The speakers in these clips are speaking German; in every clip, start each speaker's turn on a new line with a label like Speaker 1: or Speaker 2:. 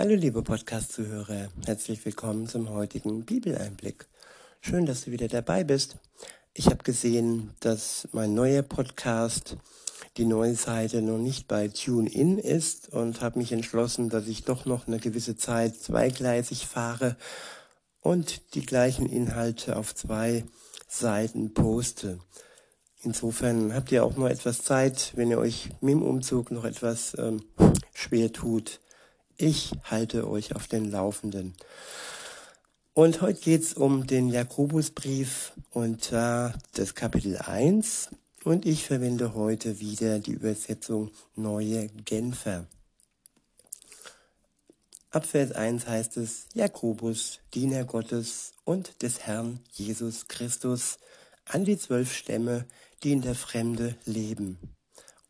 Speaker 1: Hallo liebe Podcast-Zuhörer, herzlich willkommen zum heutigen Bibeleinblick. Schön, dass du wieder dabei bist. Ich habe gesehen, dass mein neuer Podcast, die neue Seite, noch nicht bei TuneIn ist und habe mich entschlossen, dass ich doch noch eine gewisse Zeit zweigleisig fahre und die gleichen Inhalte auf zwei Seiten poste. Insofern habt ihr auch noch etwas Zeit, wenn ihr euch mit dem Umzug noch etwas ähm, schwer tut, ich halte euch auf den Laufenden. Und heute geht's um den Jakobusbrief und äh, das Kapitel 1. Und ich verwende heute wieder die Übersetzung Neue Genfer. Ab Vers 1 heißt es, Jakobus, Diener Gottes und des Herrn Jesus Christus, an die zwölf Stämme, die in der Fremde leben.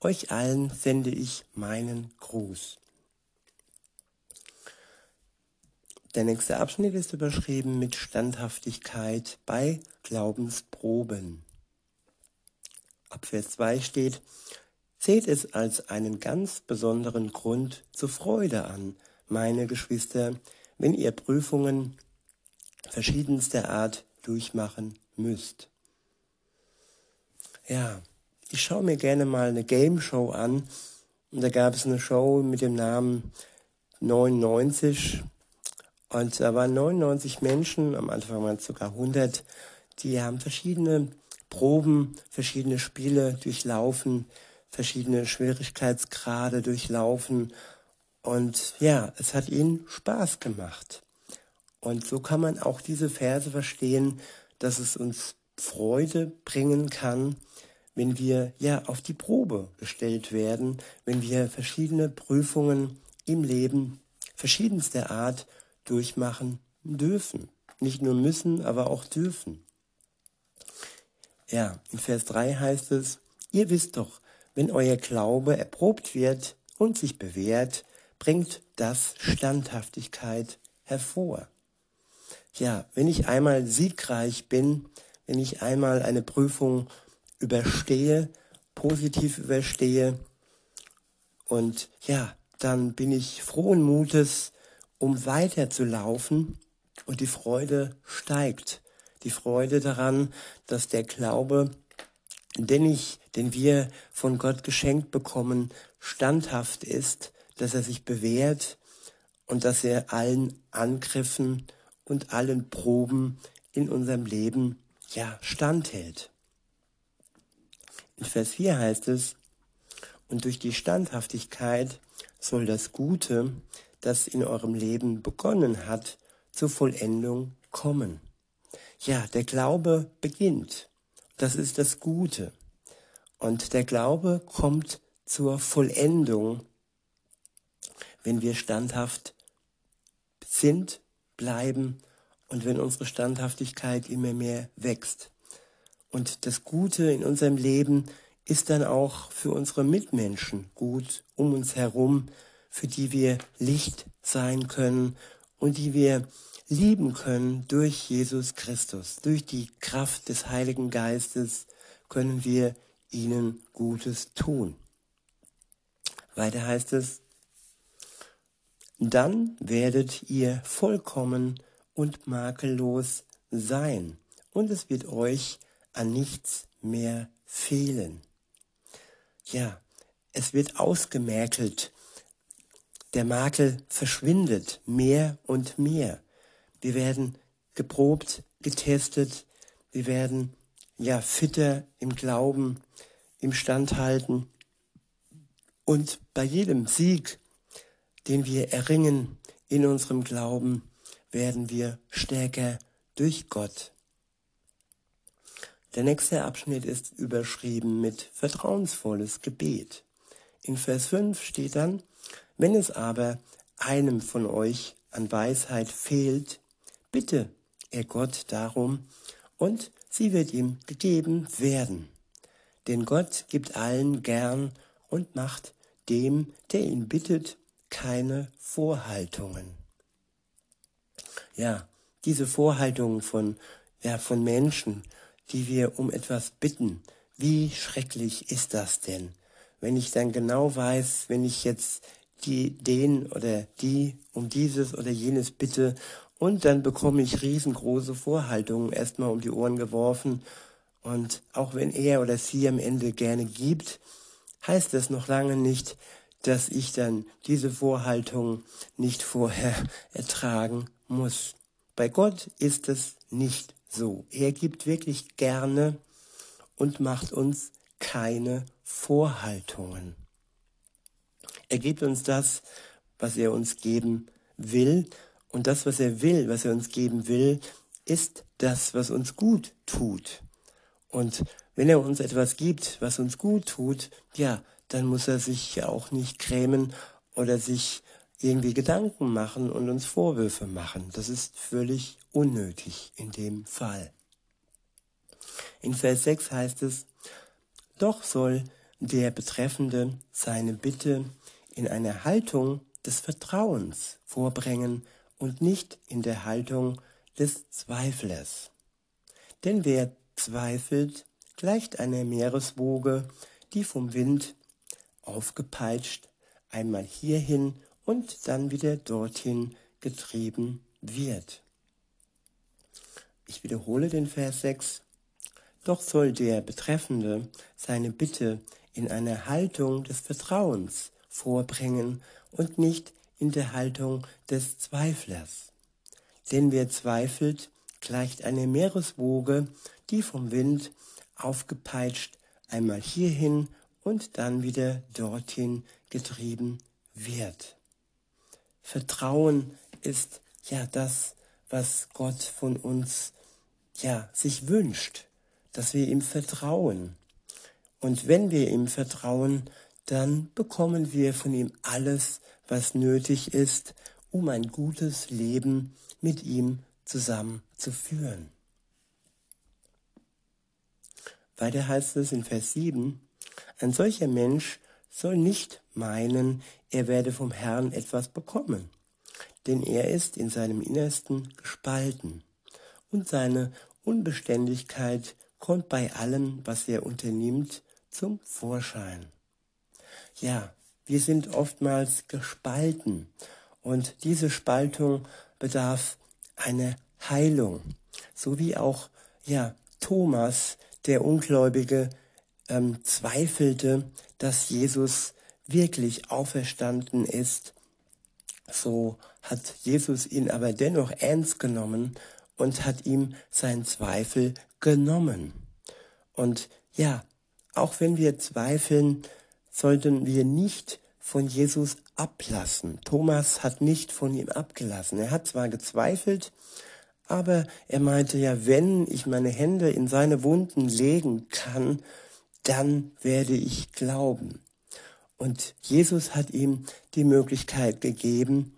Speaker 1: Euch allen sende ich meinen Gruß. Der nächste Abschnitt ist überschrieben mit Standhaftigkeit bei Glaubensproben. Ab Vers 2 steht, Seht es als einen ganz besonderen Grund zur Freude an, meine Geschwister, wenn ihr Prüfungen verschiedenster Art durchmachen müsst. Ja, ich schaue mir gerne mal eine Game Show an. Und da gab es eine Show mit dem Namen 99 und da waren 99 Menschen, am Anfang waren es sogar 100, die haben verschiedene Proben, verschiedene Spiele durchlaufen, verschiedene Schwierigkeitsgrade durchlaufen. Und ja, es hat ihnen Spaß gemacht. Und so kann man auch diese Verse verstehen, dass es uns Freude bringen kann, wenn wir ja auf die Probe gestellt werden, wenn wir verschiedene Prüfungen im Leben verschiedenster Art durchmachen dürfen. Nicht nur müssen, aber auch dürfen. Ja, in Vers 3 heißt es, ihr wisst doch, wenn euer Glaube erprobt wird und sich bewährt, bringt das Standhaftigkeit hervor. Ja, wenn ich einmal siegreich bin, wenn ich einmal eine Prüfung überstehe, positiv überstehe, und ja, dann bin ich frohen Mutes, um weiterzulaufen und die Freude steigt. Die Freude daran, dass der Glaube, den ich, den wir von Gott geschenkt bekommen, standhaft ist, dass er sich bewährt und dass er allen Angriffen und allen Proben in unserem Leben ja standhält. In Vers 4 heißt es, und durch die Standhaftigkeit soll das Gute, das in eurem Leben begonnen hat, zur Vollendung kommen. Ja, der Glaube beginnt. Das ist das Gute. Und der Glaube kommt zur Vollendung, wenn wir standhaft sind, bleiben und wenn unsere Standhaftigkeit immer mehr wächst. Und das Gute in unserem Leben ist dann auch für unsere Mitmenschen gut um uns herum, für die wir Licht sein können und die wir lieben können durch Jesus Christus. Durch die Kraft des Heiligen Geistes können wir ihnen Gutes tun. Weiter heißt es, dann werdet ihr vollkommen und makellos sein und es wird euch an nichts mehr fehlen. Ja, es wird ausgemerkelt der Makel verschwindet mehr und mehr. Wir werden geprobt, getestet, wir werden ja fitter im Glauben, im Standhalten. Und bei jedem Sieg, den wir erringen in unserem Glauben, werden wir stärker durch Gott. Der nächste Abschnitt ist überschrieben mit vertrauensvolles Gebet. In Vers 5 steht dann, wenn es aber einem von euch an Weisheit fehlt, bitte er Gott darum, und sie wird ihm gegeben werden. Denn Gott gibt allen gern und macht dem, der ihn bittet, keine Vorhaltungen. Ja, diese Vorhaltungen von, ja, von Menschen, die wir um etwas bitten, wie schrecklich ist das denn? Wenn ich dann genau weiß, wenn ich jetzt die den oder die um dieses oder jenes bitte und dann bekomme ich riesengroße Vorhaltungen erstmal um die Ohren geworfen und auch wenn er oder sie am Ende gerne gibt, heißt das noch lange nicht, dass ich dann diese Vorhaltung nicht vorher ertragen muss. Bei Gott ist es nicht so. Er gibt wirklich gerne und macht uns keine Vorhaltungen. Er gibt uns das, was er uns geben will. Und das, was er will, was er uns geben will, ist das, was uns gut tut. Und wenn er uns etwas gibt, was uns gut tut, ja, dann muss er sich ja auch nicht grämen oder sich irgendwie Gedanken machen und uns Vorwürfe machen. Das ist völlig unnötig in dem Fall. In Vers 6 heißt es, doch soll der Betreffende seine Bitte in einer Haltung des Vertrauens vorbringen und nicht in der Haltung des Zweiflers. Denn wer zweifelt, gleicht einer Meereswoge, die vom Wind aufgepeitscht einmal hierhin und dann wieder dorthin getrieben wird. Ich wiederhole den Vers 6. Doch soll der Betreffende seine Bitte in einer Haltung des Vertrauens vorbringen und nicht in der Haltung des Zweiflers. Denn wer zweifelt, gleicht eine Meereswoge, die vom Wind aufgepeitscht einmal hierhin und dann wieder dorthin getrieben wird. Vertrauen ist ja das, was Gott von uns ja sich wünscht, dass wir ihm vertrauen. Und wenn wir ihm vertrauen, dann bekommen wir von ihm alles, was nötig ist, um ein gutes Leben mit ihm zusammen zu führen. Weiter heißt es in Vers 7, ein solcher Mensch soll nicht meinen, er werde vom Herrn etwas bekommen, denn er ist in seinem Innersten gespalten und seine Unbeständigkeit kommt bei allem, was er unternimmt, zum Vorschein. Ja, wir sind oftmals gespalten und diese Spaltung bedarf einer Heilung, so wie auch ja Thomas, der Ungläubige, ähm, zweifelte, dass Jesus wirklich auferstanden ist. So hat Jesus ihn aber dennoch ernst genommen und hat ihm seinen Zweifel genommen. Und ja, auch wenn wir zweifeln, sollten wir nicht von Jesus ablassen. Thomas hat nicht von ihm abgelassen. Er hat zwar gezweifelt, aber er meinte ja, wenn ich meine Hände in seine Wunden legen kann, dann werde ich glauben. Und Jesus hat ihm die Möglichkeit gegeben,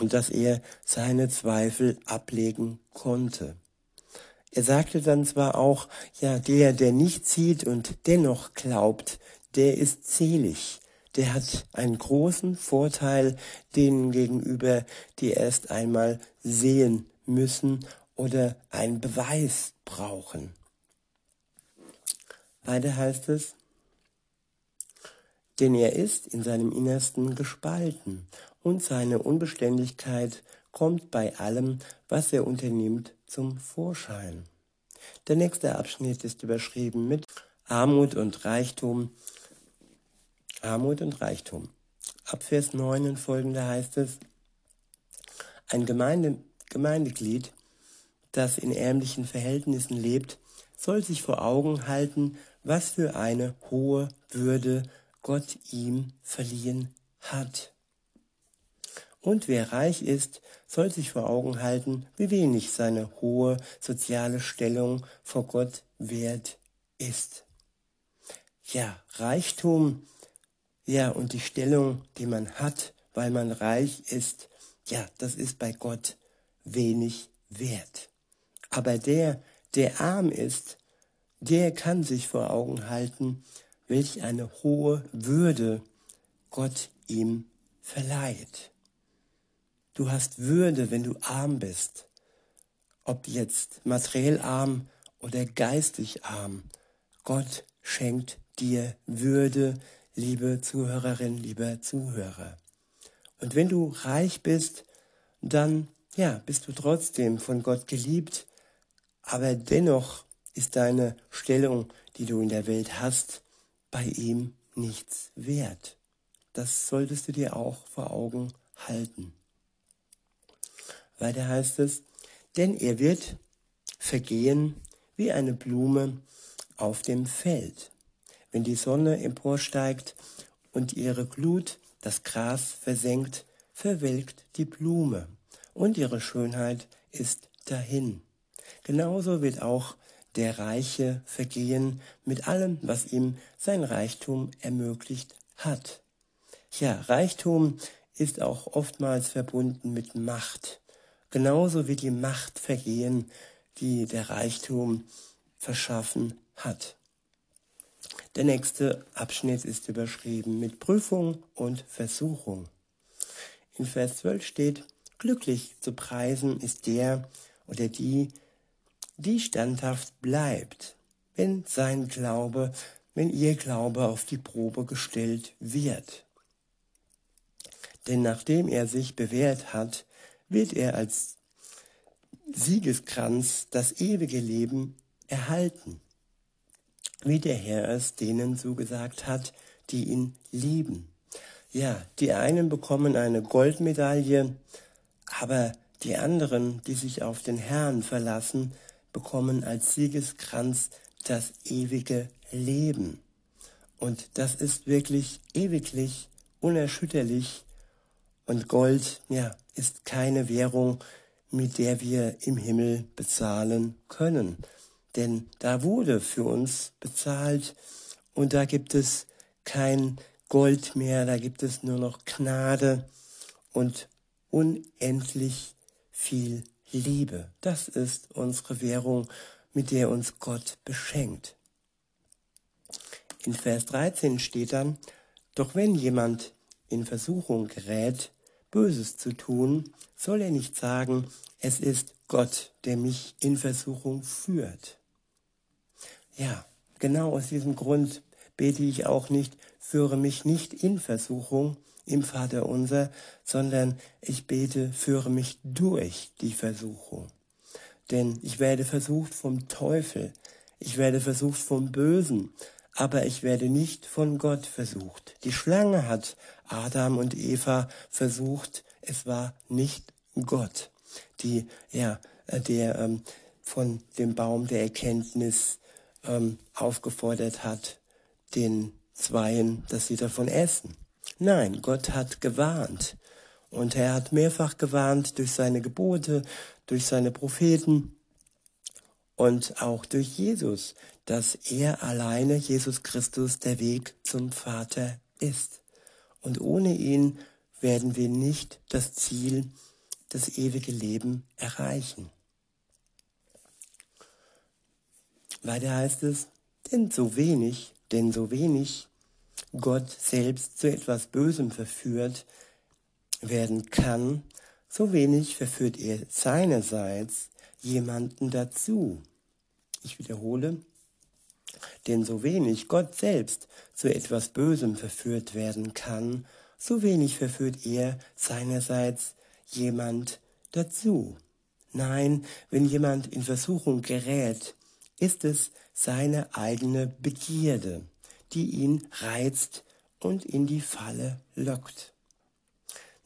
Speaker 1: dass er seine Zweifel ablegen konnte. Er sagte dann zwar auch, ja, der, der nicht sieht und dennoch glaubt, der ist selig. Der hat einen großen Vorteil denen gegenüber, die erst einmal sehen müssen oder einen Beweis brauchen. Weiter heißt es, denn er ist in seinem Innersten gespalten und seine Unbeständigkeit kommt bei allem, was er unternimmt, zum Vorschein. Der nächste Abschnitt ist überschrieben mit Armut und Reichtum Armut und Reichtum. Ab Vers 9 und folgende heißt es, ein Gemeinde, Gemeindeglied, das in ärmlichen Verhältnissen lebt, soll sich vor Augen halten, was für eine hohe Würde Gott ihm verliehen hat. Und wer reich ist, soll sich vor Augen halten, wie wenig seine hohe soziale Stellung vor Gott wert ist. Ja, Reichtum ja, und die Stellung, die man hat, weil man reich ist, ja, das ist bei Gott wenig wert. Aber der, der arm ist, der kann sich vor Augen halten, welch eine hohe Würde Gott ihm verleiht. Du hast Würde, wenn du arm bist, ob jetzt materiell arm oder geistig arm. Gott schenkt dir Würde, liebe Zuhörerin, lieber Zuhörer. Und wenn du reich bist, dann ja, bist du trotzdem von Gott geliebt, aber dennoch ist deine Stellung, die du in der Welt hast, bei ihm nichts wert. Das solltest du dir auch vor Augen halten. Weiter heißt es, denn er wird vergehen wie eine Blume auf dem Feld. Wenn die Sonne emporsteigt und ihre Glut das Gras versenkt, verwelkt die Blume und ihre Schönheit ist dahin. Genauso wird auch der Reiche vergehen mit allem, was ihm sein Reichtum ermöglicht hat. Ja, Reichtum ist auch oftmals verbunden mit Macht. Genauso wie die Macht vergehen, die der Reichtum verschaffen hat. Der nächste Abschnitt ist überschrieben mit Prüfung und Versuchung. In Vers 12 steht, glücklich zu preisen ist der oder die, die standhaft bleibt, wenn sein Glaube, wenn ihr Glaube auf die Probe gestellt wird. Denn nachdem er sich bewährt hat, wird er als Siegeskranz das ewige Leben erhalten, wie der Herr es denen zugesagt hat, die ihn lieben. Ja, die einen bekommen eine Goldmedaille, aber die anderen, die sich auf den Herrn verlassen, bekommen als Siegeskranz das ewige Leben. Und das ist wirklich ewiglich, unerschütterlich. Und Gold, ja, ist keine Währung, mit der wir im Himmel bezahlen können. Denn da wurde für uns bezahlt und da gibt es kein Gold mehr, da gibt es nur noch Gnade und unendlich viel Liebe. Das ist unsere Währung, mit der uns Gott beschenkt. In Vers 13 steht dann, doch wenn jemand in Versuchung gerät, Böses zu tun, soll er nicht sagen, es ist Gott, der mich in Versuchung führt. Ja, genau aus diesem Grund bete ich auch nicht, führe mich nicht in Versuchung im Vater unser, sondern ich bete, führe mich durch die Versuchung. Denn ich werde versucht vom Teufel, ich werde versucht vom Bösen, aber ich werde nicht von Gott versucht. Die Schlange hat Adam und Eva versucht, es war nicht Gott, die, ja, äh, der ähm, von dem Baum der Erkenntnis ähm, aufgefordert hat, den Zweien, dass sie davon essen. Nein, Gott hat gewarnt. Und er hat mehrfach gewarnt durch seine Gebote, durch seine Propheten und auch durch Jesus, dass er alleine, Jesus Christus, der Weg zum Vater ist. Und ohne ihn werden wir nicht das Ziel, das ewige Leben erreichen. Weiter heißt es, denn so wenig, denn so wenig Gott selbst zu etwas Bösem verführt werden kann, so wenig verführt er seinerseits jemanden dazu. Ich wiederhole, denn so wenig Gott selbst zu etwas Bösem verführt werden kann, so wenig verführt er seinerseits jemand dazu. Nein, wenn jemand in Versuchung gerät, ist es seine eigene Begierde, die ihn reizt und in die Falle lockt.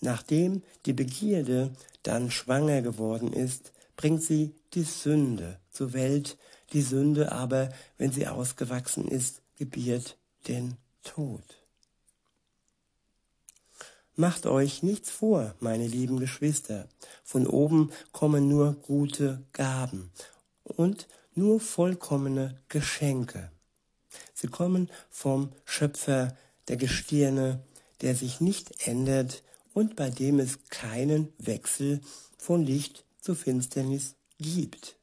Speaker 1: Nachdem die Begierde dann schwanger geworden ist, bringt sie die Sünde zur Welt, die Sünde aber, wenn sie ausgewachsen ist, gebiert den Tod. Macht euch nichts vor, meine lieben Geschwister, von oben kommen nur gute Gaben und nur vollkommene Geschenke. Sie kommen vom Schöpfer der Gestirne, der sich nicht ändert und bei dem es keinen Wechsel von Licht zu Finsternis gibt.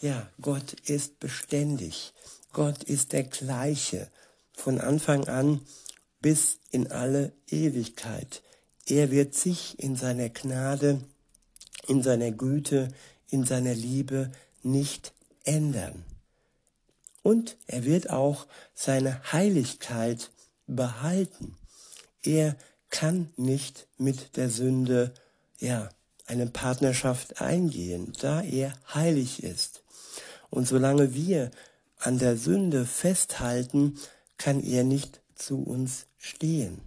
Speaker 1: Ja, Gott ist beständig. Gott ist der gleiche von Anfang an bis in alle Ewigkeit. Er wird sich in seiner Gnade, in seiner Güte, in seiner Liebe nicht ändern. Und er wird auch seine Heiligkeit behalten. Er kann nicht mit der Sünde, ja, eine Partnerschaft eingehen, da er heilig ist. Und solange wir an der Sünde festhalten, kann er nicht zu uns stehen.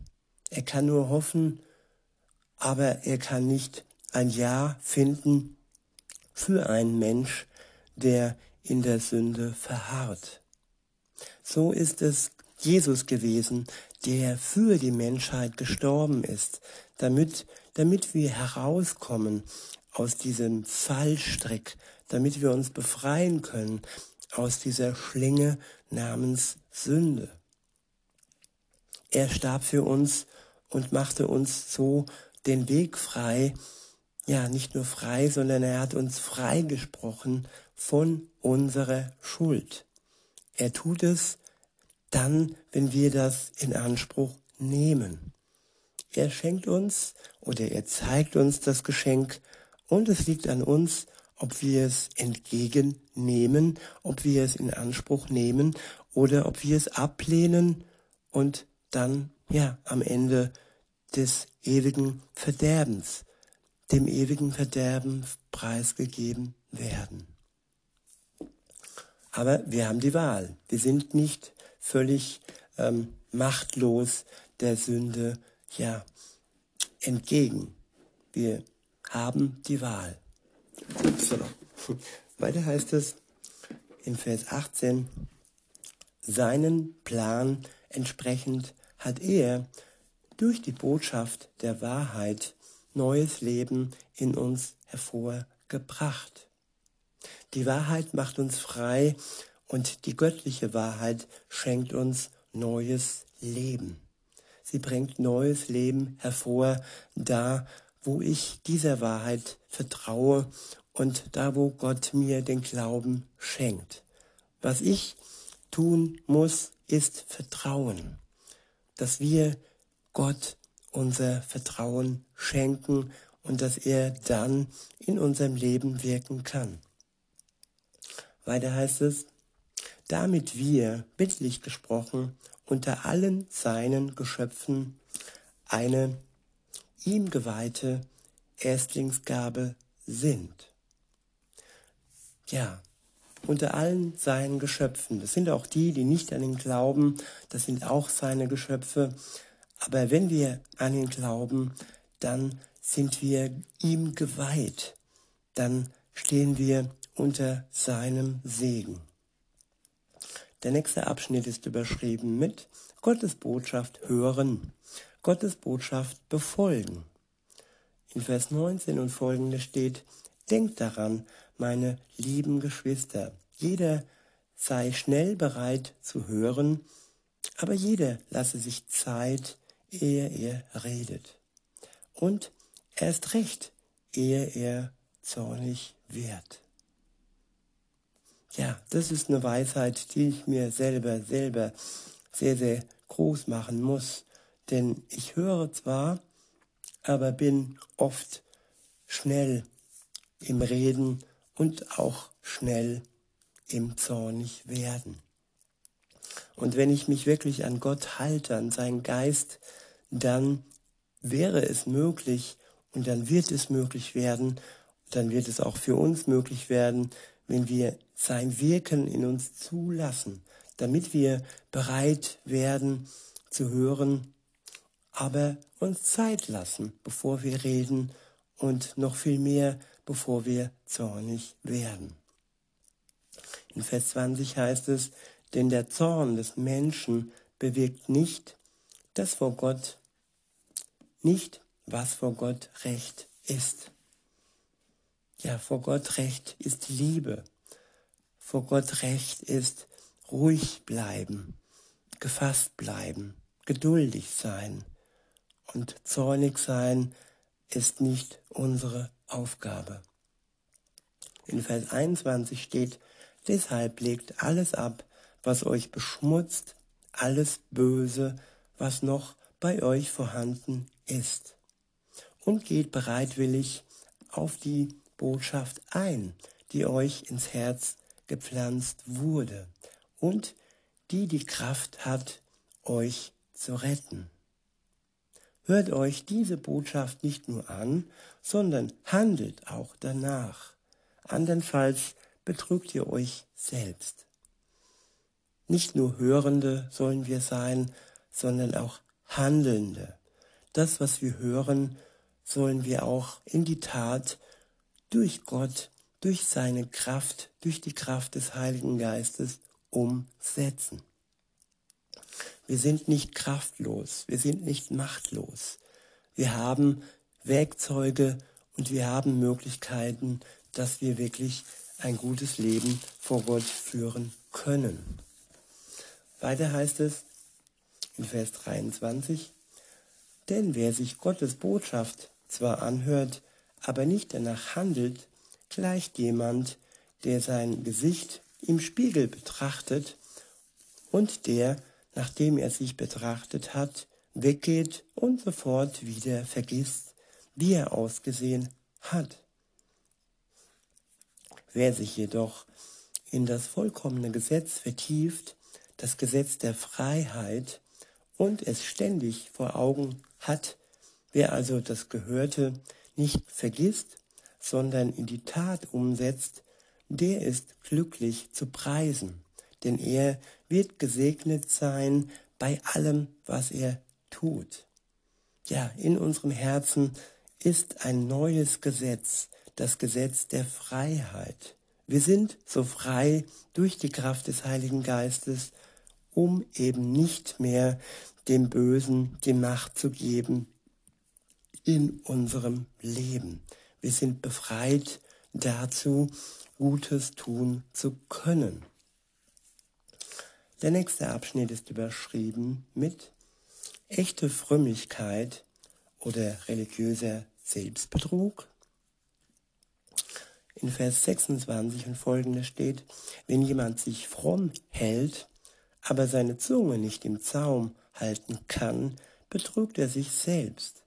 Speaker 1: Er kann nur hoffen, aber er kann nicht ein Ja finden für einen Mensch, der in der Sünde verharrt. So ist es Jesus gewesen, der für die Menschheit gestorben ist, damit, damit wir herauskommen aus diesem Fallstrick, damit wir uns befreien können aus dieser Schlinge namens Sünde. Er starb für uns und machte uns so den Weg frei, ja, nicht nur frei, sondern er hat uns freigesprochen von unserer Schuld. Er tut es dann, wenn wir das in Anspruch nehmen. Er schenkt uns oder er zeigt uns das Geschenk und es liegt an uns, ob wir es entgegennehmen, ob wir es in Anspruch nehmen oder ob wir es ablehnen und dann ja am Ende des ewigen Verderbens, dem ewigen Verderben preisgegeben werden. Aber wir haben die Wahl. Wir sind nicht völlig ähm, machtlos der Sünde ja entgegen. Wir haben die Wahl. So. Weiter heißt es in Vers 18, seinen Plan entsprechend hat er durch die Botschaft der Wahrheit neues Leben in uns hervorgebracht. Die Wahrheit macht uns frei und die göttliche Wahrheit schenkt uns neues Leben. Sie bringt neues Leben hervor, da wo ich dieser Wahrheit vertraue und da wo Gott mir den Glauben schenkt. Was ich tun muss, ist Vertrauen, dass wir Gott unser Vertrauen schenken und dass er dann in unserem Leben wirken kann. Weiter heißt es, damit wir, bildlich gesprochen, unter allen seinen Geschöpfen eine ihm geweihte Erstlingsgabe sind. Ja, unter allen seinen Geschöpfen. Das sind auch die, die nicht an ihn glauben. Das sind auch seine Geschöpfe. Aber wenn wir an ihn glauben, dann sind wir ihm geweiht. Dann stehen wir unter seinem Segen. Der nächste Abschnitt ist überschrieben mit Gottes Botschaft hören, Gottes Botschaft befolgen. In Vers 19 und folgende steht, Denkt daran, meine lieben Geschwister, jeder sei schnell bereit zu hören, aber jeder lasse sich Zeit, ehe er redet. Und erst recht, ehe er zornig wird. Ja, das ist eine Weisheit, die ich mir selber, selber sehr, sehr groß machen muss. Denn ich höre zwar, aber bin oft schnell im Reden und auch schnell im Zornig werden. Und wenn ich mich wirklich an Gott halte, an seinen Geist, dann wäre es möglich und dann wird es möglich werden, dann wird es auch für uns möglich werden, wenn wir sein Wirken in uns zulassen, damit wir bereit werden zu hören, aber uns Zeit lassen, bevor wir reden und noch viel mehr, bevor wir zornig werden. In Vers 20 heißt es, denn der Zorn des Menschen bewirkt nicht, dass vor Gott nicht, was vor Gott recht ist. Ja, vor Gott recht ist Liebe. Vor Gott recht ist ruhig bleiben, gefasst bleiben, geduldig sein. Und zornig sein ist nicht unsere Aufgabe. In Vers 21 steht, deshalb legt alles ab, was euch beschmutzt, alles Böse, was noch bei euch vorhanden ist. Und geht bereitwillig auf die Botschaft ein, die euch ins Herz gepflanzt wurde und die die Kraft hat, euch zu retten. Hört euch diese Botschaft nicht nur an, sondern handelt auch danach. Andernfalls betrügt ihr euch selbst. Nicht nur Hörende sollen wir sein, sondern auch Handelnde. Das, was wir hören, sollen wir auch in die Tat durch Gott, durch seine Kraft, durch die Kraft des Heiligen Geistes umsetzen. Wir sind nicht kraftlos, wir sind nicht machtlos. Wir haben Werkzeuge und wir haben Möglichkeiten, dass wir wirklich ein gutes Leben vor Gott führen können. Weiter heißt es in Vers 23, denn wer sich Gottes Botschaft zwar anhört, aber nicht danach handelt, gleicht jemand, der sein Gesicht im Spiegel betrachtet und der nachdem er sich betrachtet hat, weggeht und sofort wieder vergisst, wie er ausgesehen hat. Wer sich jedoch in das vollkommene Gesetz vertieft, das Gesetz der Freiheit, und es ständig vor Augen hat, wer also das Gehörte nicht vergisst, sondern in die Tat umsetzt, der ist glücklich zu preisen denn er wird gesegnet sein bei allem, was er tut. Ja, in unserem Herzen ist ein neues Gesetz, das Gesetz der Freiheit. Wir sind so frei durch die Kraft des Heiligen Geistes, um eben nicht mehr dem Bösen die Macht zu geben in unserem Leben. Wir sind befreit dazu, Gutes tun zu können. Der nächste Abschnitt ist überschrieben mit echte Frömmigkeit oder religiöser Selbstbetrug. In Vers 26 und folgende steht, wenn jemand sich fromm hält, aber seine Zunge nicht im Zaum halten kann, betrügt er sich selbst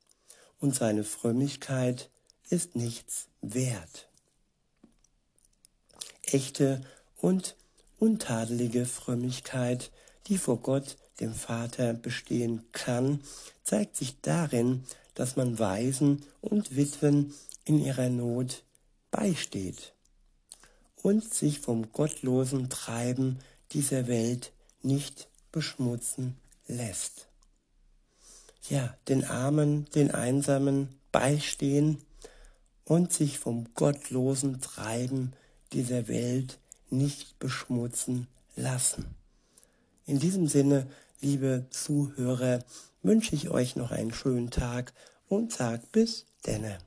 Speaker 1: und seine Frömmigkeit ist nichts wert. Echte und untadelige Frömmigkeit, die vor Gott, dem Vater, bestehen kann, zeigt sich darin, dass man Waisen und Witwen in ihrer Not beisteht und sich vom gottlosen Treiben dieser Welt nicht beschmutzen lässt. Ja, den Armen, den Einsamen beistehen und sich vom gottlosen Treiben dieser Welt nicht beschmutzen lassen. In diesem Sinne, liebe Zuhörer, wünsche ich euch noch einen schönen Tag und sag bis denne.